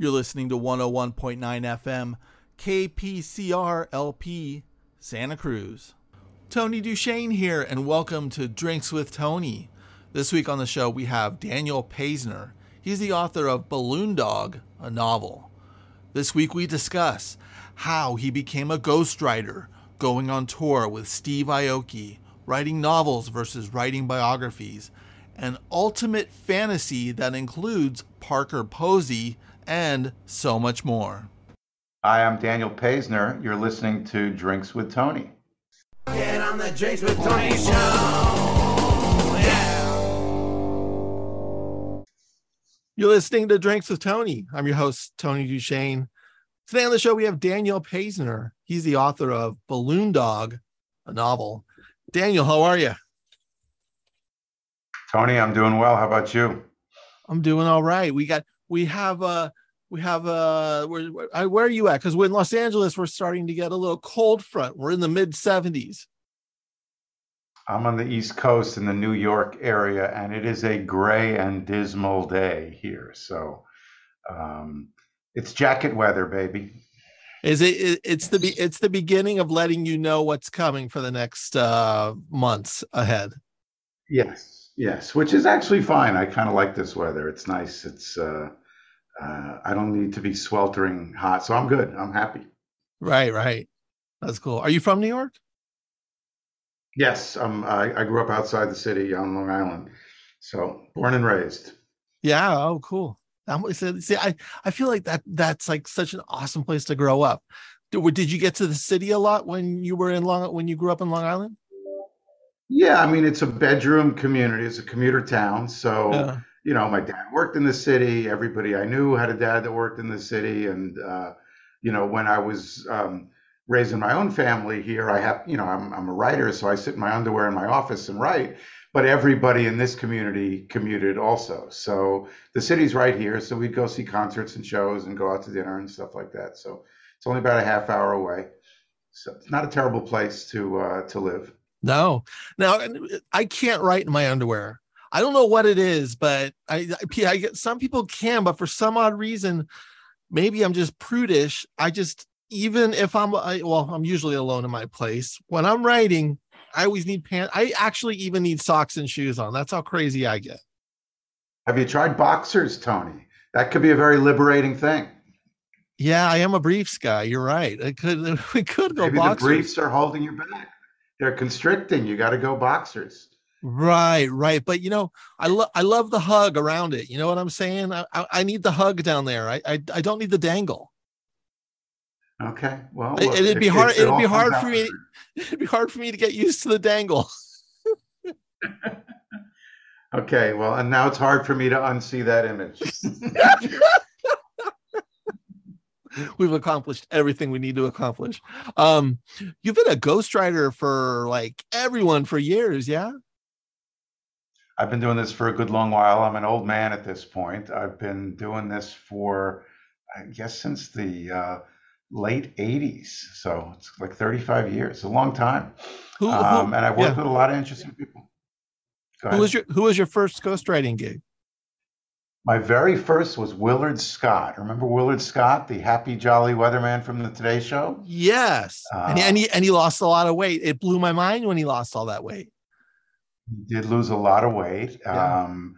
You're listening to 101.9 FM, KPCR LP, Santa Cruz. Tony DuShane here, and welcome to Drinks with Tony. This week on the show, we have Daniel Paisner. He's the author of Balloon Dog, a novel. This week, we discuss how he became a ghostwriter, going on tour with Steve Aoki, writing novels versus writing biographies, an ultimate fantasy that includes Parker Posey and so much more. Hi, I'm Daniel Paisner. You're listening to Drinks with Tony. Get on the Drinks with Tony show. Yeah. You're listening to Drinks with Tony. I'm your host, Tony DuShane. Today on the show, we have Daniel Paisner. He's the author of Balloon Dog, a novel. Daniel, how are you? Tony, I'm doing well. How about you? I'm doing all right. We got we have uh we have uh where where, are you at? Because we're in Los Angeles, we're starting to get a little cold front. We're in the mid 70s. I'm on the East Coast in the New York area, and it is a gray and dismal day here. So um, it's jacket weather, baby. Is it, it? It's the it's the beginning of letting you know what's coming for the next uh, months ahead. Yes, yes, which is actually fine. I kind of like this weather. It's nice. It's uh, uh, I don't need to be sweltering hot, so I'm good. I'm happy. Right, right. That's cool. Are you from New York? Yes, um, I, I grew up outside the city on Long Island, so born and raised. Yeah. Oh, cool. I'm, see, I I feel like that that's like such an awesome place to grow up. Did, did you get to the city a lot when you were in Long when you grew up in Long Island? Yeah, I mean it's a bedroom community. It's a commuter town, so Yeah. You know my dad worked in the city. Everybody I knew had a dad that worked in the city, and uh, you know when I was um, raising my own family here, I have you know I'm I'm a writer, so I sit in my underwear in my office and write. But everybody in this community commuted also. So the city's right here, so we'd go see concerts and shows and go out to dinner and stuff like that. So it's only about a half hour away. So it's not a terrible place to uh, to live. No. Now I can't write in my underwear. I don't know what it is, but I, I, I get some people can, but for some odd reason, maybe I'm just prudish. I just even if I'm I, well, I'm usually alone in my place. When I'm writing, I always need pants. I actually even need socks and shoes on. That's how crazy I get. Have you tried boxers, Tony? That could be a very liberating thing. Yeah, I am a briefs guy. You're right. I could we could go Maybe boxers. the briefs are holding you back. They're constricting. You got to go boxers. Right, right. But you know, I love I love the hug around it. You know what I'm saying? I I, I need the hug down there. I, I I don't need the dangle. Okay. Well, It- it'd be hard- it it'd be hard for me- to- It'd be hard for me to get used to the dangle. Okay. Well, and now it's hard for me to unsee that image. We've accomplished everything we need to accomplish. Um, you've been a ghostwriter for like everyone for years, yeah? I've been doing this for a good long while. I'm an old man at this point. I've been doing this for, I guess, since the uh, late 80s. So it's like 35 years, a long time. Who, who, Um, and I've worked yeah. with a lot of interesting people. Who was your who was your first ghostwriting gig? My very first was Willard Scott. Remember Willard Scott, the happy, jolly weatherman from the Today Show? Yes. and, he, Uh, and he and he lost a lot of weight. It blew my mind when he lost all that weight. He did lose a lot of weight. Yeah. Um,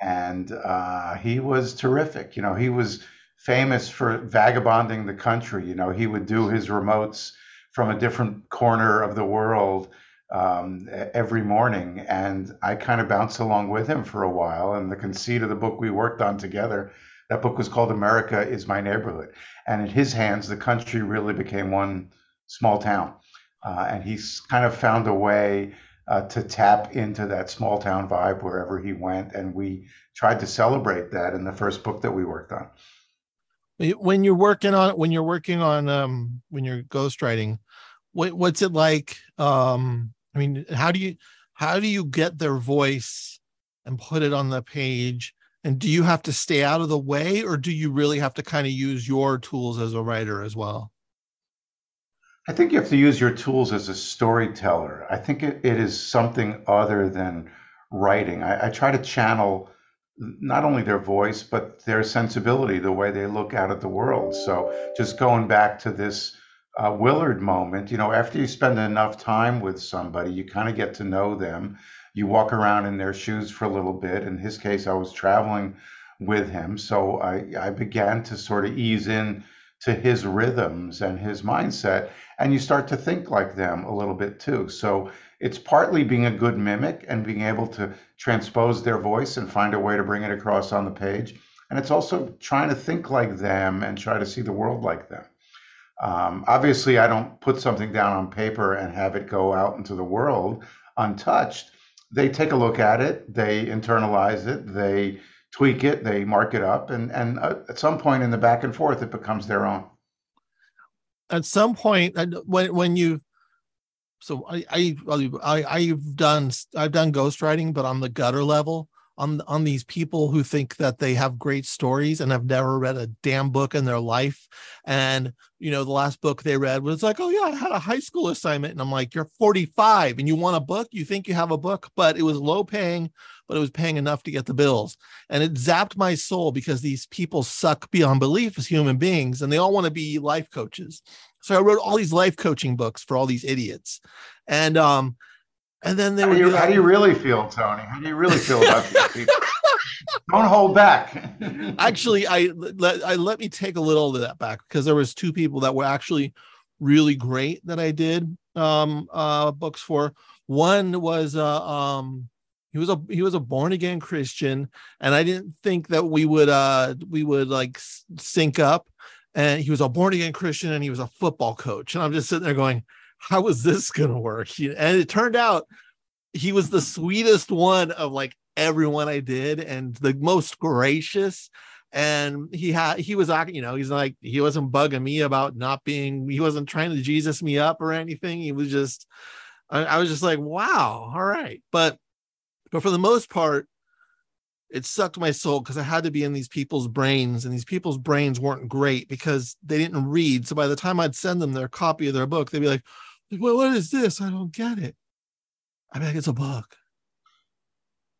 and uh, he was terrific. You know, he was famous for vagabonding the country. You know, he would do his remotes from a different corner of the world um, every morning. And I kind of bounced along with him for a while. And the conceit of the book we worked on together, that book was called America is My Neighborhood. And in his hands, the country really became one small town. Uh, and he's kind of found a way uh, to tap into that small town vibe wherever he went. And we tried to celebrate that in the first book that we worked on. When you're working on when you're working on um when you're ghostwriting, what what's it like? Um, I mean, how do you how do you get their voice and put it on the page? And do you have to stay out of the way, or do you really have to kind of use your tools as a writer as well? I think you have to use your tools as a storyteller. I think it, it is something other than writing. I, I try to channel not only their voice, but their sensibility, the way they look out at the world. So just going back to this uh, Willard moment, you know, after you spend enough time with somebody, you kind of get to know them. You walk around in their shoes for a little bit. In his case, I was traveling with him. So I, I began to sort of ease in to his rhythms and his mindset. And you start to think like them a little bit too. So it's partly being a good mimic and being able to transpose their voice and find a way to bring it across on the page. And it's also trying to think like them and try to see the world like them. Um, obviously, I don't put something down on paper and have it go out into the world untouched. They take a look at it, they internalize it, they tweak it, they mark it up, and and uh, at some point in the back and forth, it becomes their own. At some point, when when you, so I, I I've done I've done ghostwriting, but on the gutter level, on on these people who think that they have great stories and have never read a damn book in their life. And you know the last book they read was like oh yeah i had a high school assignment. And i'm like you're 45 and you want a book? You think you have a book? But it was low paying but it was paying enough to get the bills. And it zapped my soul because these people suck beyond belief as human beings and they all want to be life coaches. So i wrote all these life coaching books for all these idiots. And um and then they how would. Do you, how do you really feel, Tony? How do you really feel about these people? Don't hold back. actually, I let I let me take a little of that back because there was two people that were actually really great that I did um uh books for. One was uh um he was a he was a born again Christian, and I didn't think that we would uh we would like sync up. And he was a born again Christian, and he was a football coach, and I'm just sitting there going how is this gonna work? And it turned out he was the sweetest one of like everyone I did and the most gracious. And he had he was you know, he's like he wasn't bugging me about not being he wasn't trying to Jesus me up or anything. He was just I, I was just like, wow, all right. But but for the most part, it sucked my soul because I had to be in these people's brains, and these people's brains weren't great because they didn't read. So by the time I'd send them their copy of their book, they'd be like, well, what is this? I don't get it. I mean, it's a book.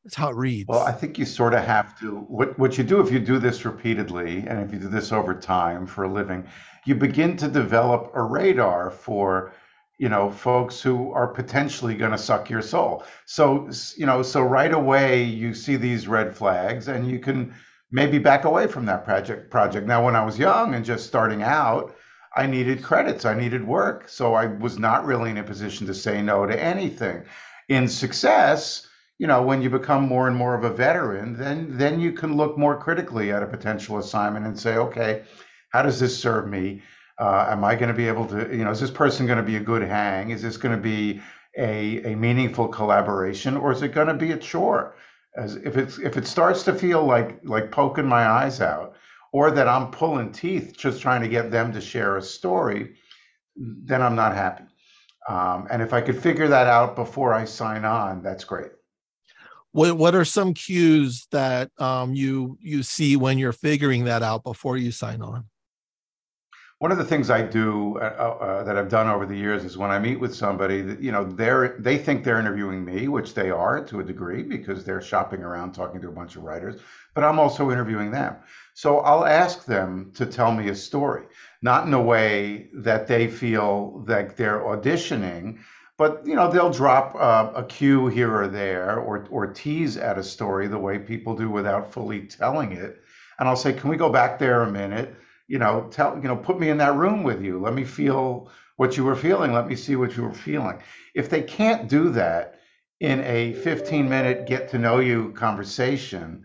That's how it reads. Well, I think you sort of have to. What what you do if you do this repeatedly, and if you do this over time for a living, you begin to develop a radar for, you know, folks who are potentially going to suck your soul. So you know, so right away you see these red flags, and you can maybe back away from that project. Project. Now, when I was young and just starting out, I needed credits, I needed work. So I was not really in a position to say no to anything. In success, you know, when you become more and more of a veteran, then then you can look more critically at a potential assignment and say, okay, how does this serve me? Uh, am I going to be able to, you know, is this person going to be a good hang? Is this going to be a, a meaningful collaboration, or is it going to be a chore? As if it's if it starts to feel like like poking my eyes out, or that I'm pulling teeth just trying to get them to share a story, then I'm not happy. Um, and if I could figure that out before I sign on, that's great. What What are some cues that um, you you see when you're figuring that out before you sign on? One of the things I do uh, uh, uh that I've done over the years is when I meet with somebody that you know they're they think they're interviewing me, which they are to a degree because they're shopping around talking to a bunch of writers, but I'm also interviewing them. So I'll ask them to tell me a story, not in a way that they feel like they're auditioning, but you know they'll drop a cue here or there, or or tease at a story the way people do without fully telling it. And I'll say, "Can we go back there a minute? You know, tell you know, put me in that room with you. Let me feel what you were feeling. Let me see what you were feeling." If they can't do that in a 15 minute get to know you conversation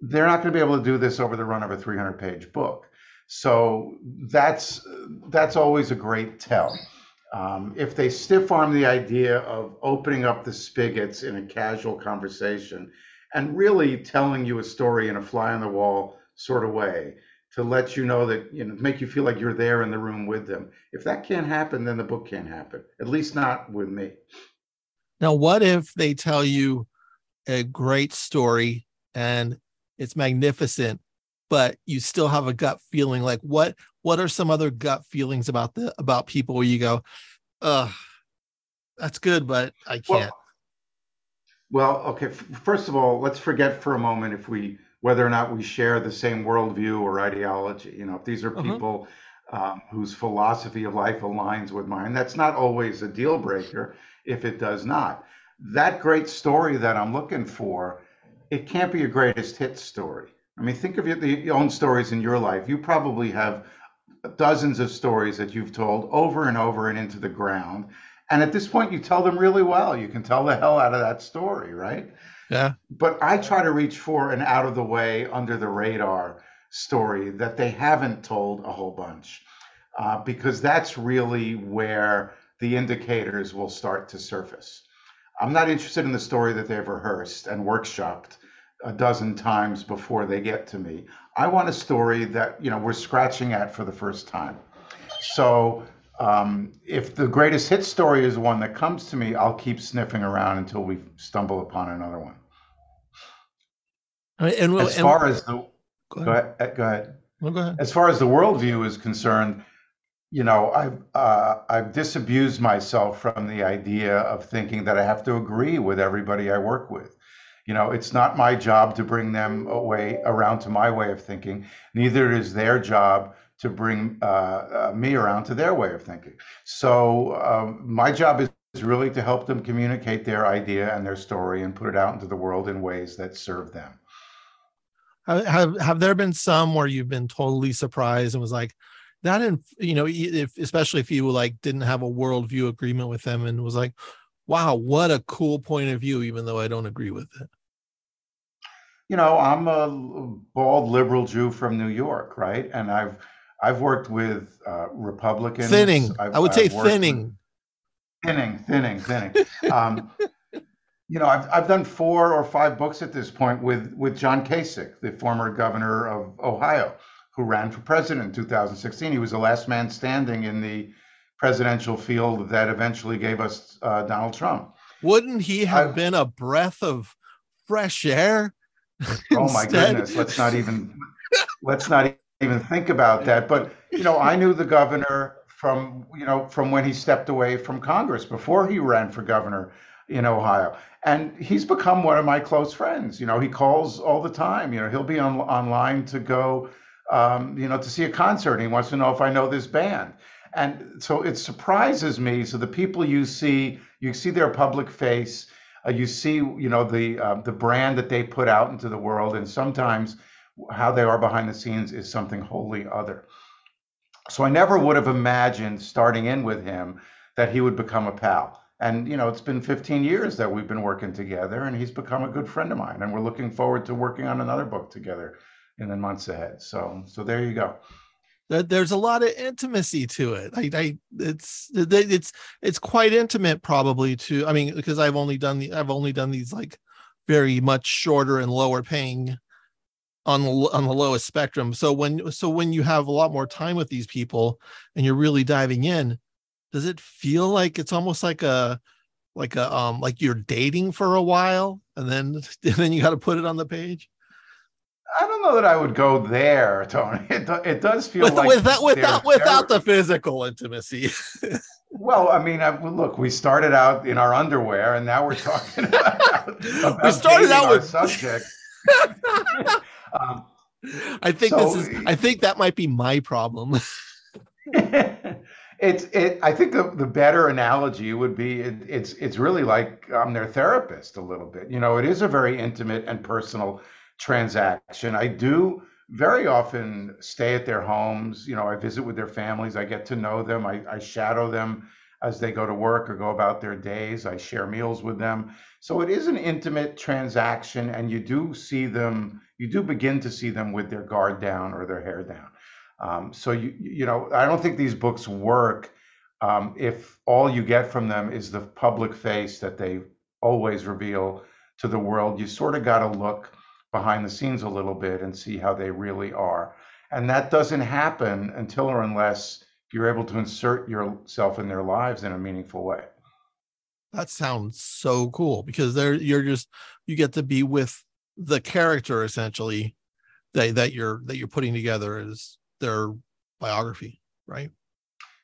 they're not going to be able to do this over the run of a 300 page book. So that's that's always a great tell. Um, if they stiff arm the idea of opening up the spigots in a casual conversation and really telling you a story in a fly on the wall sort of way to let you know that you know make you feel like you're there in the room with them. If that can't happen, then the book can't happen. At least not with me. Now, what if they tell you a great story and it's magnificent but you still have a gut feeling like what what are some other gut feelings about the about people where you go uh that's good but i can't well, Well, okay. First of all, let's forget for a moment if we whether or not we share the same worldview or ideology. You know, if these are Uh-huh. people um, whose philosophy of life aligns with mine, that's not always a deal breaker if it does not. That great story that I'm looking for, it can't be a greatest hit story. I mean, think of your, the, your own stories in your life. You probably have dozens of stories that you've told over and over and into the ground. And at this point, you tell them really well. You can tell the hell out of that story, right? Yeah. But I try to reach for an out of the way, under the radar story that they haven't told a whole bunch, uh, because that's really where the indicators will start to surface. I'm not interested in the story that they've rehearsed and workshopped a dozen times before they get to me. I want a story that you know we're scratching at for the first time. So um, if the greatest hit story is one that comes to me, I'll keep sniffing around until we stumble upon another one. And, As and- far as the go go ahead. ahead, go ahead. No, go ahead. As far as the worldview is concerned, you know, I've uh, I've disabused myself from the idea of thinking that I have to agree with everybody I work with. You know, it's not my job to bring them away around to my way of thinking. Neither is their job to bring uh, uh, me around to their way of thinking. So um, my job is really to help them communicate their idea and their story and put it out into the world in ways that serve them. Have have there been some where you've been totally surprised and was like that in you know if especially if you like didn't have a worldview agreement with them and was like wow what a cool point of view even though i don't agree with it you know, I'm a bald liberal Jew from New York, right? And I've I've worked with uh, Republicans. thinning I've, i would say I've with- thinning thinning, thinning, thinning. Um, you know, I've I've done four or five books at this point with with John Kasich, the former governor of Ohio, who ran for president in 2016. He was the last man standing in the presidential field that eventually gave us uh, Donald Trump. wouldn't he have I- been a breath of fresh air Oh my goodness, let's not even let's not even think about that. But you know, I knew the governor from you know from when he stepped away from Congress before he ran for governor in Ohio, and he's become one of my close friends. You know, he calls all the time. You know, he'll be on online to go, um, you know, to see a concert. He wants to know if I know this band. And so it surprises me. So the people you see, you see their public face, uh, you see, you know, the uh, the brand that they put out into the world, and sometimes how they are behind the scenes is something wholly other. So I never would have imagined starting in with him that he would become a pal. And you know, it's been 15 years that we've been working together, and he's become a good friend of mine. And we're looking forward to working on another book together in the months ahead. So, so there you go. there's a lot of intimacy to it. I, I it's it's it's quite intimate probably to I mean because I've only done the I've only done these like very much shorter and lower paying on the on the lowest spectrum. So when so when you have a lot more time with these people and you're really diving in, does it feel like it's almost like a like a um like you're dating for a while and then and then you got to put it on the page I don't know that I would go there, Tony. It, it does feel with, like without without without the physical intimacy. Well, I mean, I, look, we started out in our underwear, and now we're talking about. about We started out with- subject. um, I think So- this is. I think that might be my problem. it's it. I think the, the better analogy would be it, it's it's really like I'm their therapist a little bit. You know, it is a very intimate and personal transaction. I do very often stay at their homes. You know, I visit with their families. I get to know them. I, I shadow them as they go to work or go about their days. I share meals with them. So it is an intimate transaction, and you do see them. You do begin to see them with their guard down or their hair down. Um, so you you know I don't think these books work um, if all you get from them is the public face that they always reveal to the world. You sort of got to look behind the scenes a little bit and see how they really are, and that doesn't happen until or unless you're able to insert yourself in their lives in a meaningful way. that sounds so cool because they're you're just you get to be with the character essentially that that you're that you're putting together is their biography, right?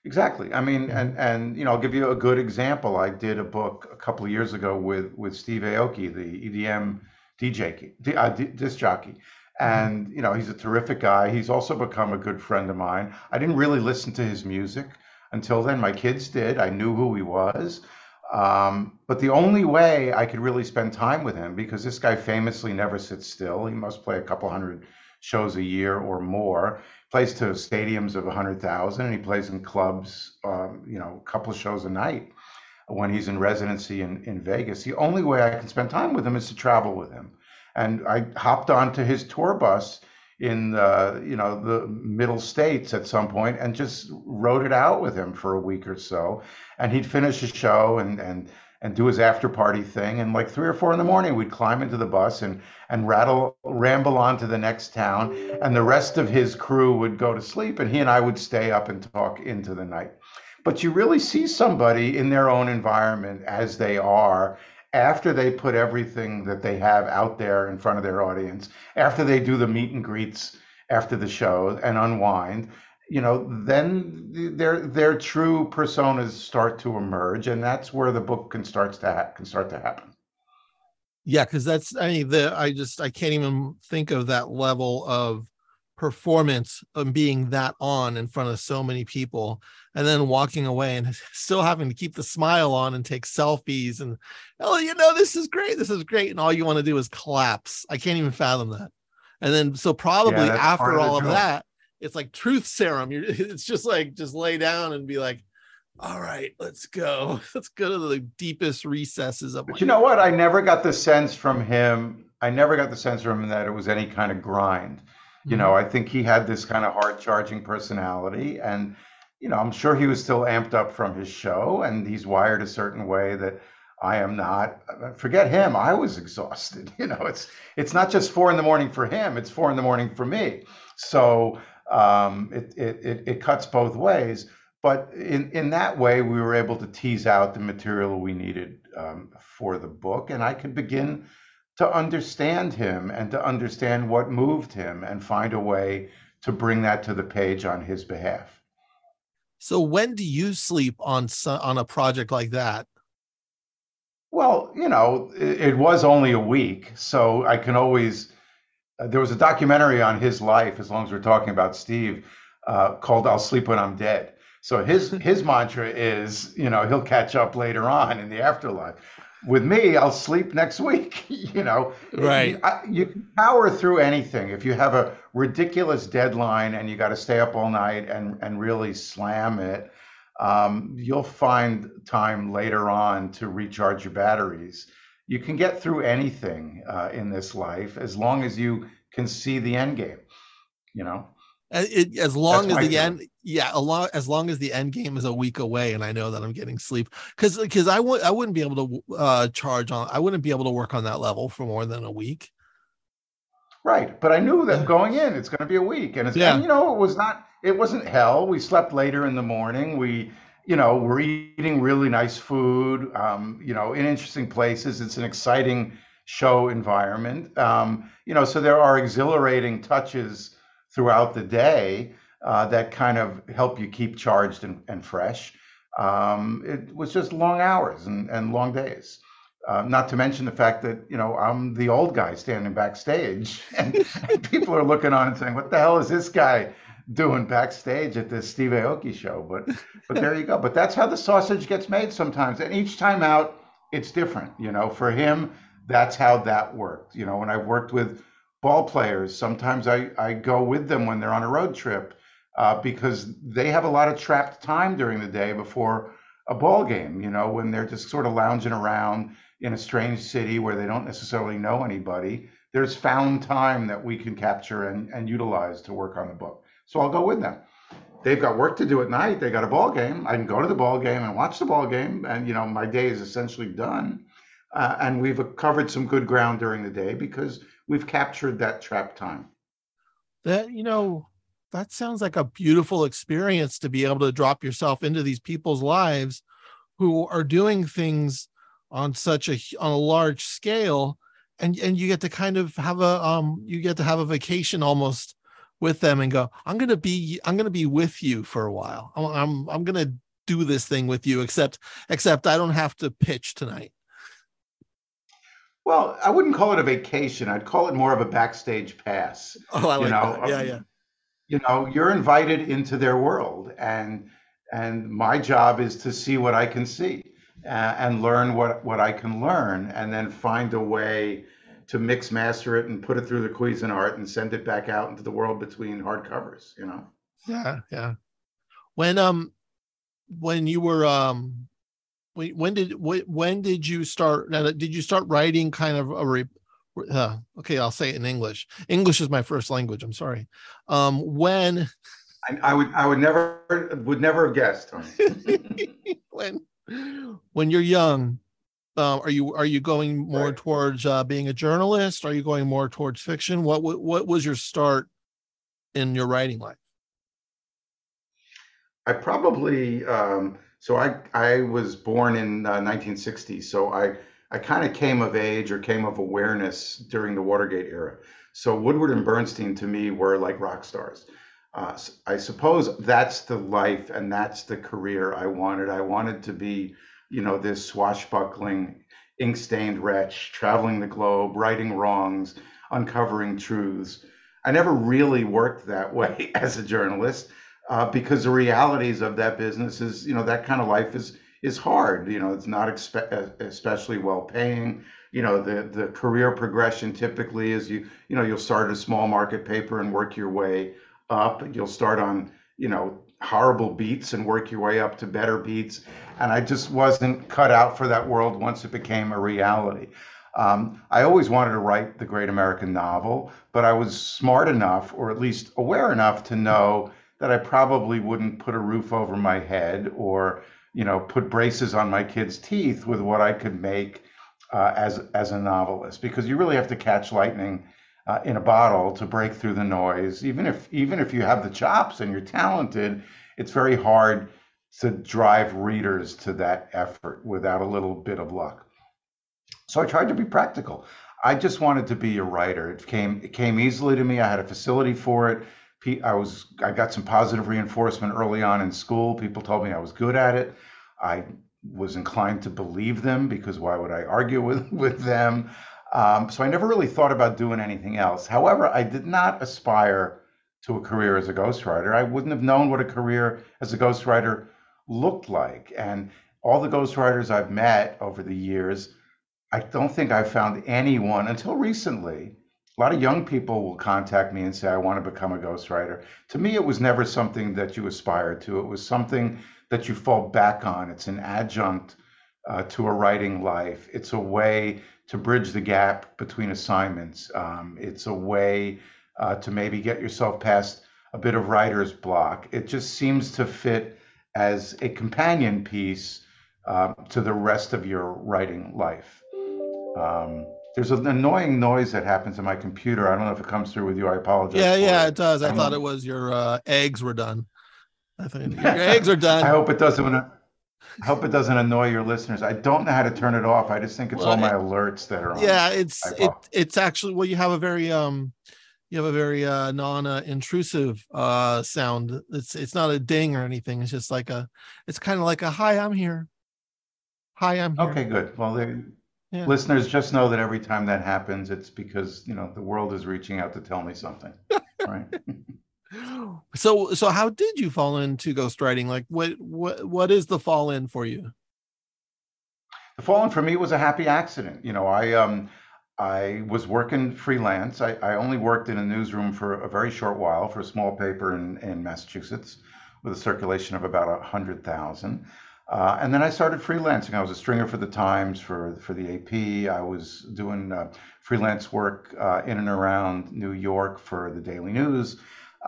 Exactly. I mean, and and you know, I'll give you a good example. I did a book a couple of years ago with with Steve Aoki, the EDM DJ uh, disc jockey, and you know, he's a terrific guy. He's also become a good friend of mine. I didn't really listen to his music until then. My kids did. I knew who he was. Um, but the only way I could really spend time with him, because this guy famously never sits still, he must play a couple hundred shows a year or more. Plays to stadiums of 100,000 and he plays in clubs, um, you know, a couple of shows a night when he's in residency in, in Vegas. The only way I can spend time with him is to travel with him. And I hopped onto his tour bus in the, you know the middle states at some point and just rode it out with him for a week or so and he'd finish a show and and and do his after party thing and like three or four in the morning we'd climb into the bus and and rattle ramble on to the next town and the rest of his crew would go to sleep and he and I would stay up and talk into the night but you really see somebody in their own environment as they are after they put everything that they have out there in front of their audience, after they do the meet and greets after the show and unwind, you know, then their their true personas start to emerge, and that's where the book can start to ha- can start to happen. Yeah, because that's I mean the I just I can't even think of that level of performance of being that on in front of so many people and then walking away and still having to keep the smile on and take selfies and oh you know this is great this is great and all you want to do is collapse. I can't even fathom that. And then so probably yeah, after all of, of that it's like truth serum. You're, it's just like just lay down and be like all right let's go. Let's go to the deepest recesses of but you know what? I never got the sense from him i never got the sense from him that it was any kind of grind you know, mm-hmm. I think he had this kind of hard charging personality and you know, I'm sure he was still amped up from his show and he's wired a certain way that I am not. Forget him. I was exhausted. You know, it's it's not just four in the morning for him. It's four in the morning for me. So um, it, it it it cuts both ways. But in in that way, we were able to tease out the material we needed um, for the book, and I could begin to understand him and to understand what moved him and find a way to bring that to the page on his behalf. So when do you sleep on on a project like that? Well, you know, it, it was only a week, so I can always. Uh, there was a documentary on his life, as long as we're talking about Steve, uh, called "I'll Sleep When I'm Dead." So his his mantra is, you know, he'll catch up later on in the afterlife with me, I'll sleep next week. you know, right? I, you can power through anything if you have a ridiculous deadline and you got to stay up all night and and really slam it. Um, you'll find time later on to recharge your batteries. You can get through anything uh, in this life as long as you can see the end game. You know. It, as long That's as the end, yeah, a lot as long as the end game is a week away, and I know that I'm getting sleep because because I would I wouldn't be able to uh, charge on I wouldn't be able to work on that level for more than a week. Right, but I knew that going in, it's going to be a week, and it's yeah. and, you know it was not it wasn't hell. We slept later in the morning. We you know we're eating really nice food. Um, you know in interesting places. It's an exciting show environment. Um, you know so there are exhilarating touches throughout the day uh, that kind of help you keep charged and, and fresh. Um, it was just long hours and, and long days. Uh, not to mention the fact that you know I'm the old guy standing backstage, and, and, people are looking on and saying, "What the hell is this guy doing backstage at this Steve Aoki show?" But but there you go. But that's how the sausage gets made sometimes, and each time out, it's different. You know, for him, that's how that worked. You know, when I worked with ball players. Sometimes I, I go with them when they're on a road trip uh, because they have a lot of trapped time during the day before a ball game, you know, when they're just sort of lounging around in a strange city where they don't necessarily know anybody. There's found time that we can capture and, and utilize to work on the book. So I'll go with them. They've got work to do at night. They got a ball game. I can go to the ball game and watch the ball game, and you know my day is essentially done. Uh, and we've covered some good ground during the day because we've captured that trap time. That you know, that sounds like a beautiful experience to be able to drop yourself into these people's lives who are doing things on such a on a large scale and and you get to kind of have a um you get to have a vacation almost with them and go, I'm gonna be I'm gonna be with you for a while. I'm I'm, I'm gonna do this thing with you, except except I don't have to pitch tonight. Well, I wouldn't call it a vacation. I'd call it more of a backstage pass. Oh, I like you know? that. Yeah, um, yeah. You know, you're invited into their world, and and my job is to see what I can see uh, and learn what what I can learn, and then find a way to mix master it and put it through the Cuisinart and send it back out into the world between hardcovers. You know. Yeah, yeah. When um, when you were um, when, when did when did you start? Did you start writing kind of a re, uh, okay, I'll say it in English. English is my first language. I'm sorry. Um, when I, I would I would never would never have guessed. when when you're young, um, are you are you going more right. towards uh, being a journalist? Are you going more towards fiction? What what, what was your start in your writing life? I probably um, so I I was born in uh, 1960, so I I kind of came of age or came of awareness during the Watergate era. So Woodward and Bernstein to me were like rock stars. Uh, I suppose that's the life and that's the career I wanted. I wanted to be, you know, this swashbuckling, ink stained wretch traveling the globe, righting wrongs, uncovering truths. I never really worked that way as a journalist uh, because the realities of that business is, you know, that kind of life is is hard. You know, it's not expe- especially well paying. You know, the the career progression typically is you you know you'll start a small market paper and work your way up. You'll start on, you know, horrible beats and work your way up to better beats. And I just wasn't cut out for that world once it became a reality. Um, I always wanted to write the great American novel, but I was smart enough, or at least aware enough, to know that I probably wouldn't put a roof over my head or, you know, put braces on my kids' teeth with what I could make uh, as as a novelist, because you really have to catch lightning uh, in a bottle to break through the noise. Even if even if you have the chops and you're talented, it's very hard to drive readers to that effort without a little bit of luck. So I tried to be practical. I just wanted to be a writer. It came it came easily to me. I had a facility for it. I was I got some positive reinforcement early on in school. People told me I was good at it. I was inclined to believe them because why would I argue with with them? Um, so I never really thought about doing anything else. However, I did not aspire to a career as a ghostwriter. I wouldn't have known what a career as a ghostwriter looked like. And all the ghostwriters I've met over the years, I don't think I found anyone until recently. A lot of young people will contact me and say, I want to become a ghostwriter. To me, it was never something that you aspired to. It was something that you fall back on. It's an adjunct uh, to a writing life. It's a way to bridge the gap between assignments. Um, it's a way uh, to maybe get yourself past a bit of writer's block. It just seems to fit as a companion piece uh, to the rest of your writing life. Um, there's an annoying noise that happens in my computer. I don't know if it comes through with you. I apologize. Yeah, yeah, it. it does. I um, thought it was your uh, eggs were done. I think your eggs are done. I hope it doesn't. I hope it doesn't annoy your listeners. I don't know how to turn it off. I just think it's well, all my alerts that are on. Yeah, it's it, it's actually well, you have a very um you have a very uh non-intrusive uh sound. It's it's not a ding or anything. It's just like a it's kind of like a hi, I'm here. Hi, I'm here. Okay, good. Well, they, yeah. listeners just know that every time that happens, it's because you know the world is reaching out to tell me something. right. so so how did you fall into ghostwriting like what what what is the fall in for you the fall in for me was a happy accident you know i um i was working freelance i, I only worked in a newsroom for a very short while for a small paper in, in massachusetts with a circulation of about a hundred thousand uh, and then I started freelancing. I was a stringer for the Times, for for the AP. I was doing uh, freelance work uh, in and around New York for the Daily News.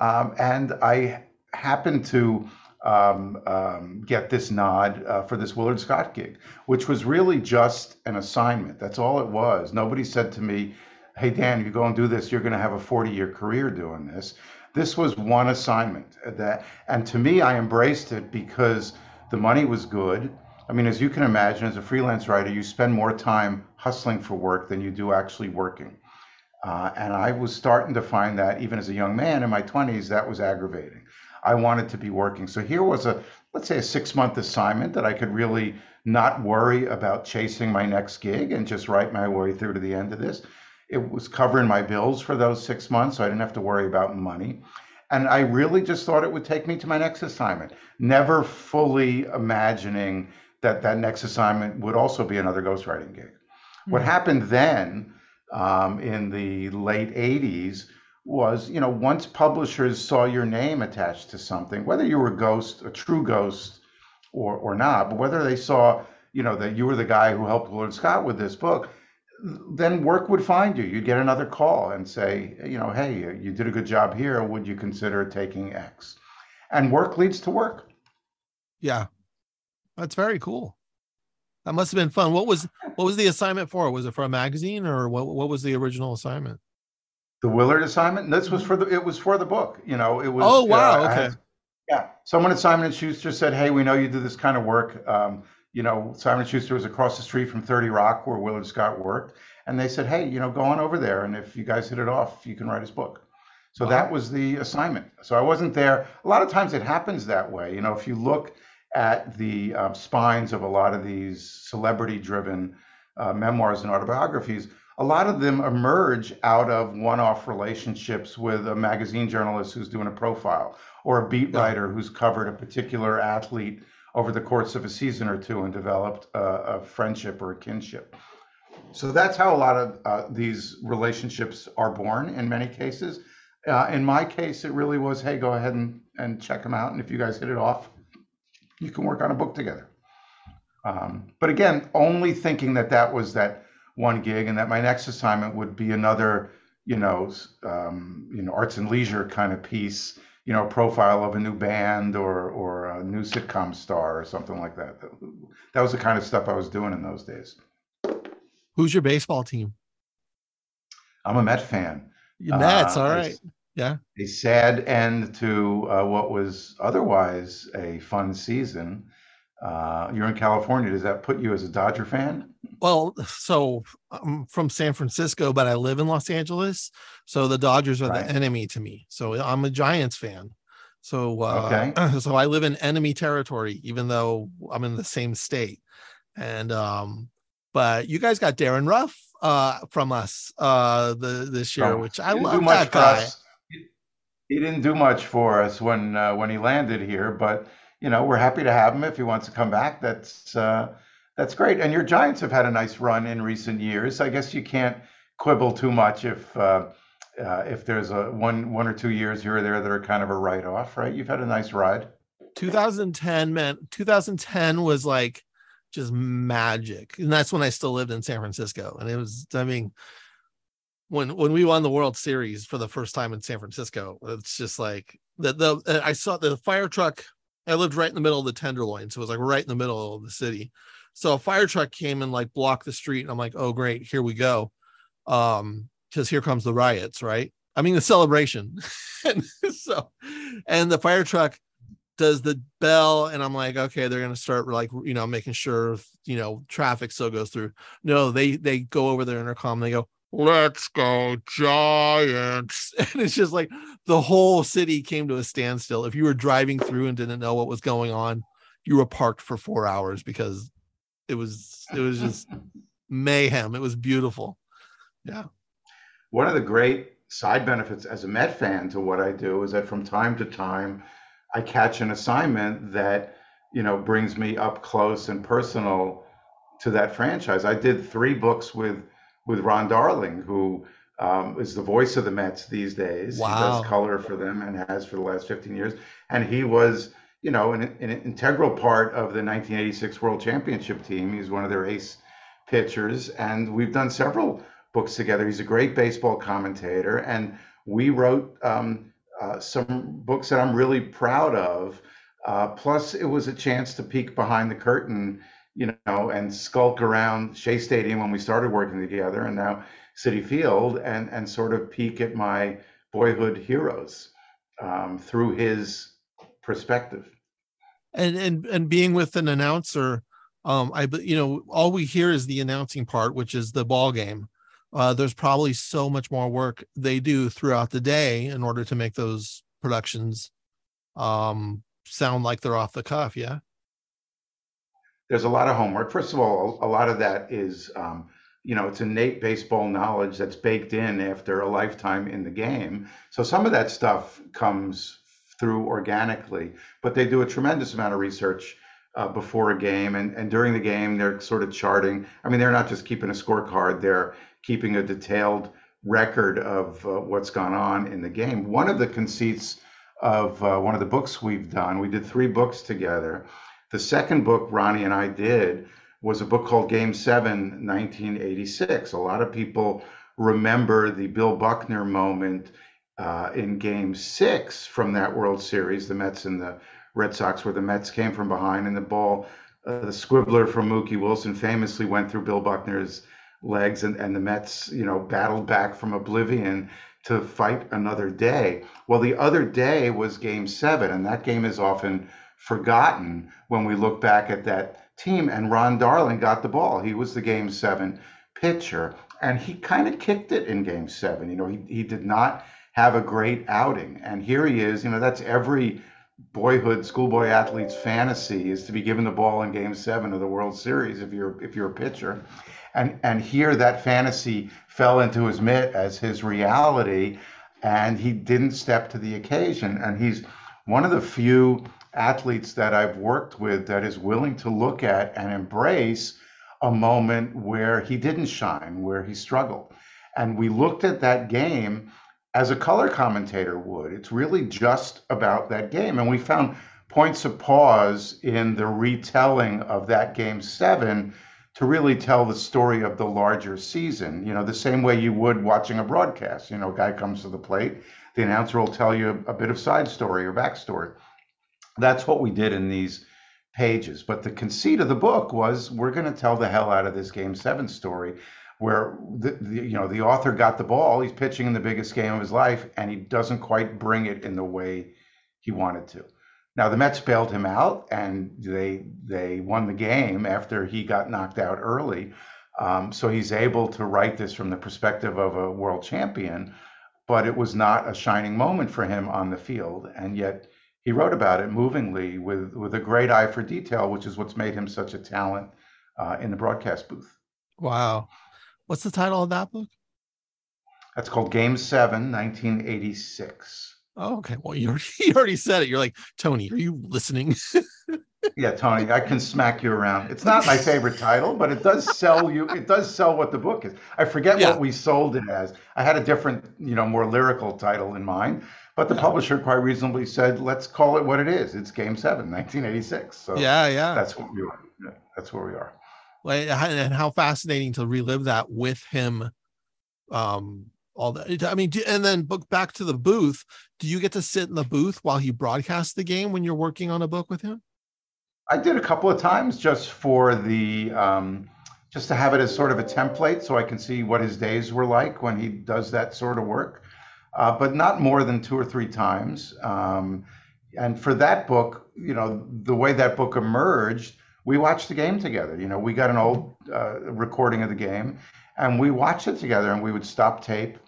Um, and I happened to um, um, get this nod uh, for this Willard Scott gig, which was really just an assignment. That's all it was. Nobody said to me, Hey, Dan, you go and do this, you're going to have a 40 year career doing this. This was one assignment. That, and to me, I embraced it because the money was good. I mean, as you can imagine, as a freelance writer, you spend more time hustling for work than you do actually working. Uh, and I was starting to find that even as a young man in my 20s, that was aggravating. I wanted to be working. So here was a, let's say, a six month assignment that I could really not worry about chasing my next gig and just write my way through to the end of this. It was covering my bills for those six months, so I didn't have to worry about money. And I really just thought it would take me to my next assignment, never fully imagining that that next assignment would also be another ghostwriting gig. Mm-hmm. What hmm. happened then um, in the late 80s was, you know, once publishers saw your name attached to something, whether you were a ghost, a true ghost, or or not, but whether they saw, you know, that you were the guy who helped Willard Scott with this book, then work would find you. You'd get another call and say, you know, hey, you did a good job here. Would you consider taking X? And work leads to work. Yeah, that's very cool. That must have been fun. What was what was the assignment for? Was it for a magazine or what? What was the original assignment? The Willard assignment. This was for the. It was for the book. You know, it was. Oh wow! Uh, okay. Had, yeah, someone at Simon and Schuster said, "Hey, we know you do this kind of work. Um, you know, Simon Schuster was across the street from 30 Rock, where Willard Scott worked, and they said, "Hey, you know, go on over there, and if you guys hit it off, you can write his book." So wow. that was the assignment. So I wasn't there. A lot of times it happens that way. You know, if you look at the um, spines of a lot of these celebrity driven uh, memoirs and autobiographies, a lot of them emerge out of one off relationships with a magazine journalist who's doing a profile or a beat writer who's covered a particular athlete over the course of a season or two and developed a, a friendship or a kinship. So that's how a lot of uh, these relationships are born in many cases. Uh, in my case, it really was hey, go ahead and, and check them out. And if you guys hit it off, you can work on a book together. Um, but again, only thinking that that was that one gig and that my next assignment would be another, you know, um, you know, arts and leisure kind of piece, you know, profile of a new band or or a new sitcom star or something like that. That was the kind of stuff I was doing in those days. Who's your baseball team? I'm a Met fan. You Mets, uh, all right yeah a sad end to uh, what was otherwise a fun season uh, you're in california. Does that put you as a dodger fan? Well so i'm from san francisco but i live in los angeles. So the dodgers are right. the enemy to me. So i'm a giants fan. So uh, okay. so i live in enemy territory even though i'm in the same state. And um but you guys got Darin Ruf uh from us uh the this year, oh, which I love that guy. He didn't do much for us when uh, when he landed here, but you know we're happy to have him if he wants to come back. That's uh, that's great. And your Giants have had a nice run in recent years. I guess you can't quibble too much if uh, uh if there's a one one or two years here or there that are kind of a write off, right? You've had a nice ride. 2010, man. 2010 was like just magic, and that's when I still lived in San Francisco, and it was. I mean when when we won the World Series for the first time in San Francisco. It's just like the the I saw the fire truck. I lived right in the middle of the Tenderloin, so it was like right in the middle of the city. So a fire truck came and like blocked the street, and I'm like, oh great, here we go, um, because here comes the riots, right? I mean the celebration, and so and the fire truck does the bell and i'm like okay they're to start like you know making sure you know traffic still goes through no they they go over their intercom they go let's go giants and it's just like the whole city came to a standstill. If you were driving through and didn't know what was going on you were parked for four hours because it was it was just mayhem. It was beautiful. Yeah. One of the great side benefits as a met fan to what i do is that from time to time i catch an assignment that you know brings me up close and personal to that franchise. I did three books with with Ron Darling, who um, is the voice of the Mets these days. Wow. He does color for them and has for the last 15 years. And he was, you know, an, an integral part of the 1986 World Championship team. He's one of their ace pitchers. And we've done several books together. He's a great baseball commentator. And we wrote um, uh, some books that I'm really proud of. Uh, plus, it was a chance to peek behind the curtain you know, and skulk around Shea Stadium when we started working together, and now Citi Field, and and sort of peek at my boyhood heroes um, through his perspective. And and and being with an announcer, um, I you know all we hear is the announcing part, which is the ball game. uh, there's probably so much more work they do throughout the day in order to make those productions um, sound like they're off the cuff. Yeah. There's a lot of homework. First of all, a lot of that is, um, you know, it's innate baseball knowledge that's baked in after a lifetime in the game. So some of that stuff comes through organically, but they do a tremendous amount of research uh, before a game and, and during the game they're sort of charting. I mean they're not just keeping a scorecard they're keeping a detailed record of uh, what's gone on in the game. One of the conceits of uh, one of the books we've done we did three books together. The second book ronnie and i did was a book called game 7 1986 a lot of people remember the bill buckner moment uh, in game six from that world series. The mets and the Red Sox, where the Mets came from behind, and the ball, uh, the squibbler from Mookie Wilson famously went through Bill Buckner's legs, and, and the Mets, you know, battled back from oblivion to fight another day. Well, the other day was game seven, and that game is often forgotten when we look back at that team. And Ron Darling got the ball. He was the game seven pitcher, and he kind of kicked it in game seven. You know, he, he did not have a great outing. And here he is, you know, that's every boyhood schoolboy athlete's fantasy is to be given the ball in game seven of the world series if you're if you're a pitcher and and here that fantasy fell into his mitt as his reality and he didn't step to the occasion and he's one of the few athletes that I've worked with that is willing to look at and embrace a moment where he didn't shine where he struggled and we looked at that game as a color commentator would. It's really just about that game. And we found points of pause in the retelling of that game seven to really tell the story of the larger season. You know, the same way you would watching a broadcast. You know, a guy comes to the plate, the announcer will tell you a, bit of side story or backstory. That's what we did in these pages. But the conceit of the book was we're going to tell the hell out of this game seven story where the, the, you know the author got the ball he's pitching in the biggest game of his life and he doesn't quite bring it in the way he wanted to now the mets bailed him out and they they won the game after he got knocked out early um, so he's able to write this from the perspective of a world champion but it was not a shining moment for him on the field and yet he wrote about it movingly with with a great eye for detail which is what's made him such a talent uh, in the broadcast booth wow What's the title of that book? That's called Game Seven, 1986. Oh, okay. Well, you already, you already said it. You're like, Tony, are you listening? yeah, Tony, I can smack you around. It's not my favorite title, but it does sell you. It does sell what the book is. I forget yeah. what we sold it as. I had a different, you know, more lyrical title in mind, but the publisher quite reasonably said, "Let's call it what it is. It's Game Seven, 1986." So yeah, yeah, that's what we are. Yeah, that's where we are Well, and how fascinating to relive that with him um all that i mean and then book back to the booth do you get to sit in the booth while he broadcasts the game when you're working on a book with him i did a couple of times just for the um just to have it as sort of a template so i can see what his days were like when he does that sort of work uh, but not more than two or three times um, and for that book you know the way that book emerged we watched the game together. You know, we got an old uh, recording of the game, and we watched it together. And we would stop tape,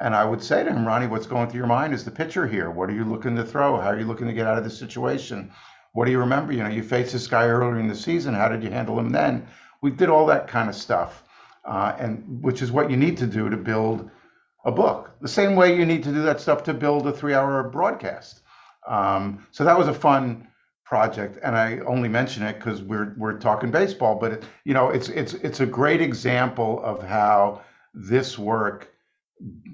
and I would say to him, Ronnie, what's going through your mind is the pitcher here. What are you looking to throw? How are you looking to get out of this situation? What do you remember? You know, you faced this guy earlier in the season. How did you handle him then? We did all that kind of stuff, uh, and which is what you need to do to build a book. The same way you need to do that stuff to build a three-hour broadcast. Um, so that was a fun project, and I only mention it because we're we're talking baseball, but it, you know, it's it's it's a great example of how this work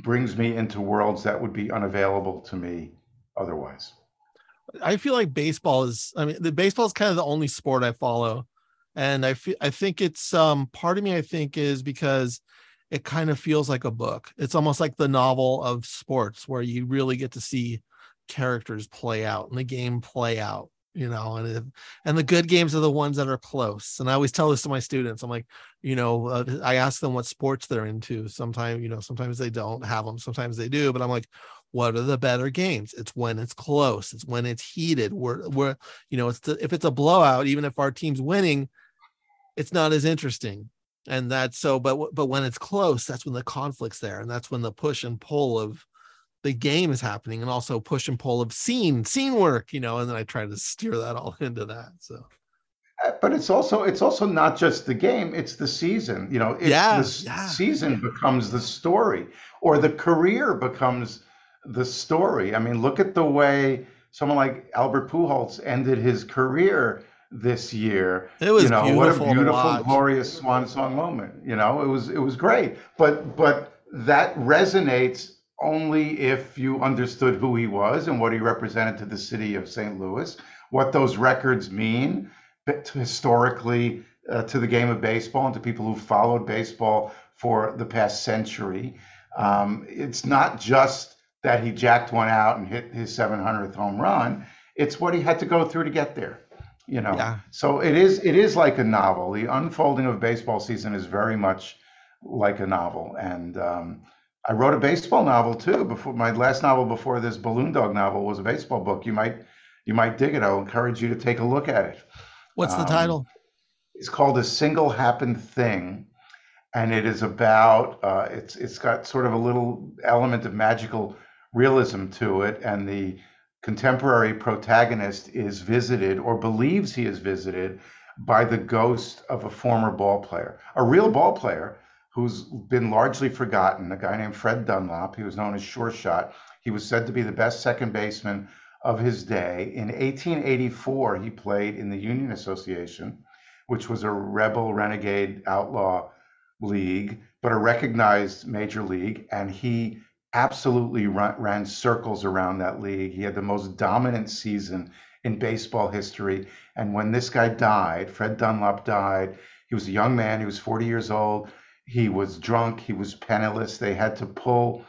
brings me into worlds that would be unavailable to me otherwise. I feel like baseball is. I mean, the baseball is kind of the only sport I follow, and I feel I think it's um part of me. I think is because it kind of feels like a book. It's almost like the novel of sports where you really get to see characters play out and the game play out you know and if, and the good games are the ones that are close. And i always tell this to my students. I'm like you know uh, i ask them what sports they're into. Sometimes you know sometimes they don't have them sometimes they do but i'm like what are the better games? It's when it's close. It's when it's heated. We're we're you know it's the, if it's a blowout even if our team's winning it's not as interesting and that's so but but when it's close that's when the conflict's there and that's when the push and pull of the game is happening and also push and pull of scene scene work you know and then i try to steer that all into that so uh, but it's also it's also not just the game it's the season you know it's yeah, the yeah. season becomes the story or the career becomes the story i mean look at the way someone like albert pujols ended his career this year. It was you know what a beautiful, glorious swan song moment. You know, it was it was great. But but that resonates only if you understood who he was and what he represented to the city of St. Louis, what those records mean historically uh, to the game of baseball and to people who followed baseball for the past century. Um, it's not just that he jacked one out and hit his 700th home run. It's what he had to go through to get there you know. Yeah. so it is it is like a novel. The unfolding of baseball season is very much like a novel. And um, i wrote a baseball novel too before my last novel before this balloon dog novel was a baseball book. You might you might dig it. I'll encourage you to take a look at it. What's the um, title? it's called a single happened thing. And it is about uh, it's it's got sort of a little element of magical realism to it. And the contemporary protagonist is visited or believes he is visited by the ghost of a former ball player, a real ball player who's been largely forgotten, a guy named Fred Dunlap. He was known as Sure Shot. He was said to be the best second baseman of his day. In 1884, he played in the Union Association, which was a rebel, renegade, outlaw league, but a recognized major league. And he absolutely run, ran circles around that league. He had the most dominant season in baseball history. And when this guy died, Fred Dunlap died, he was a young man, he was 40 years old. He was drunk, he was penniless. They had to pull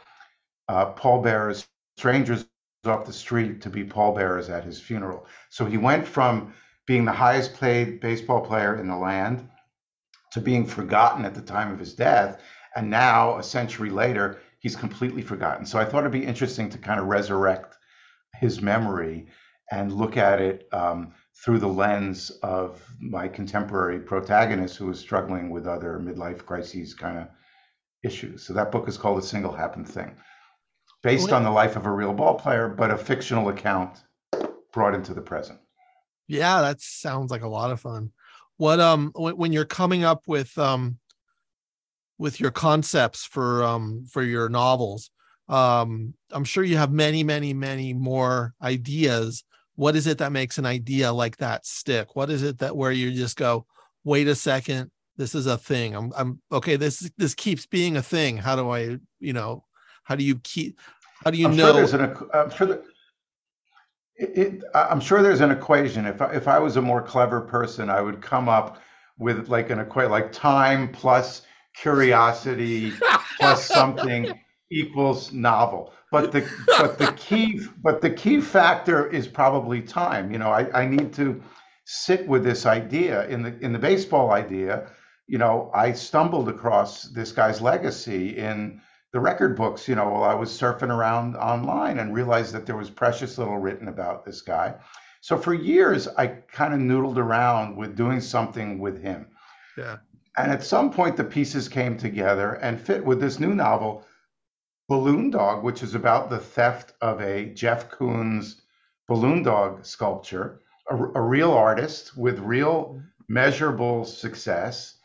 uh, pallbearers, strangers off the street to be pallbearers at his funeral. So he went from being the highest paid baseball player in the land to being forgotten at the time of his death. And now, a century later, he's completely forgotten. So I thought it'd be interesting to kind of resurrect his memory and look at it um, through the lens of my contemporary protagonist who is struggling with other midlife crises kind of issues. So that book is called A Single Happened Thing, based on the life of a real ball player, but a fictional account brought into the present. Yeah, that sounds like a lot of fun. What um when, when you're coming up with um with your concepts for um for your novels. Um i'm sure you have many many many more ideas. What is it that makes an idea like that stick? What is it that where you just go wait a second this is a thing. I'm i'm okay this this keeps being a thing. How do i you know how do you keep how do you I'm know sure there's an i'm sure that it, it, i'm sure there's an equation. If I, if I was a more clever person i would come up with like an equation like time plus curiosity plus something equals novel. But the but the key but the key factor is probably time. You know, I, I need to sit with this idea in the in the baseball idea. You know, I stumbled across this guy's legacy in the record books. You know, while I was surfing around online and realized that there was precious little written about this guy. So for years, I kind of noodled around with doing something with him. Yeah. And at some point, the pieces came together and fit with this new novel, Balloon Dog, which is about the theft of a Jeff Koons balloon dog sculpture, a, a real artist with real measurable success,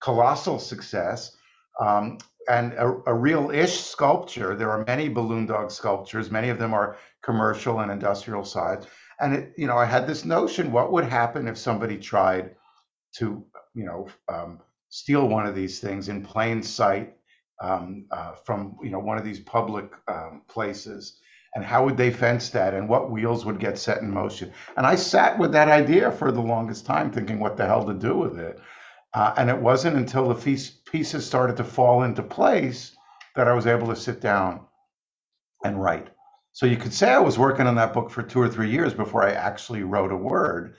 colossal success, um, and a, a real ish sculpture. There are many balloon dog sculptures, many of them are commercial and industrial size. And it, you know, I had this notion: what would happen if somebody tried to, you know, um, steal one of these things in plain sight um, uh, from you know one of these public um, places. And how would they fence that? And what wheels would get set in motion? And i sat with that idea for the longest time thinking what the hell to do with it? Uh, and it wasn't until the pieces started to fall into place that i was able to sit down and write. So you could say i was working on that book for two or three years before i actually wrote a word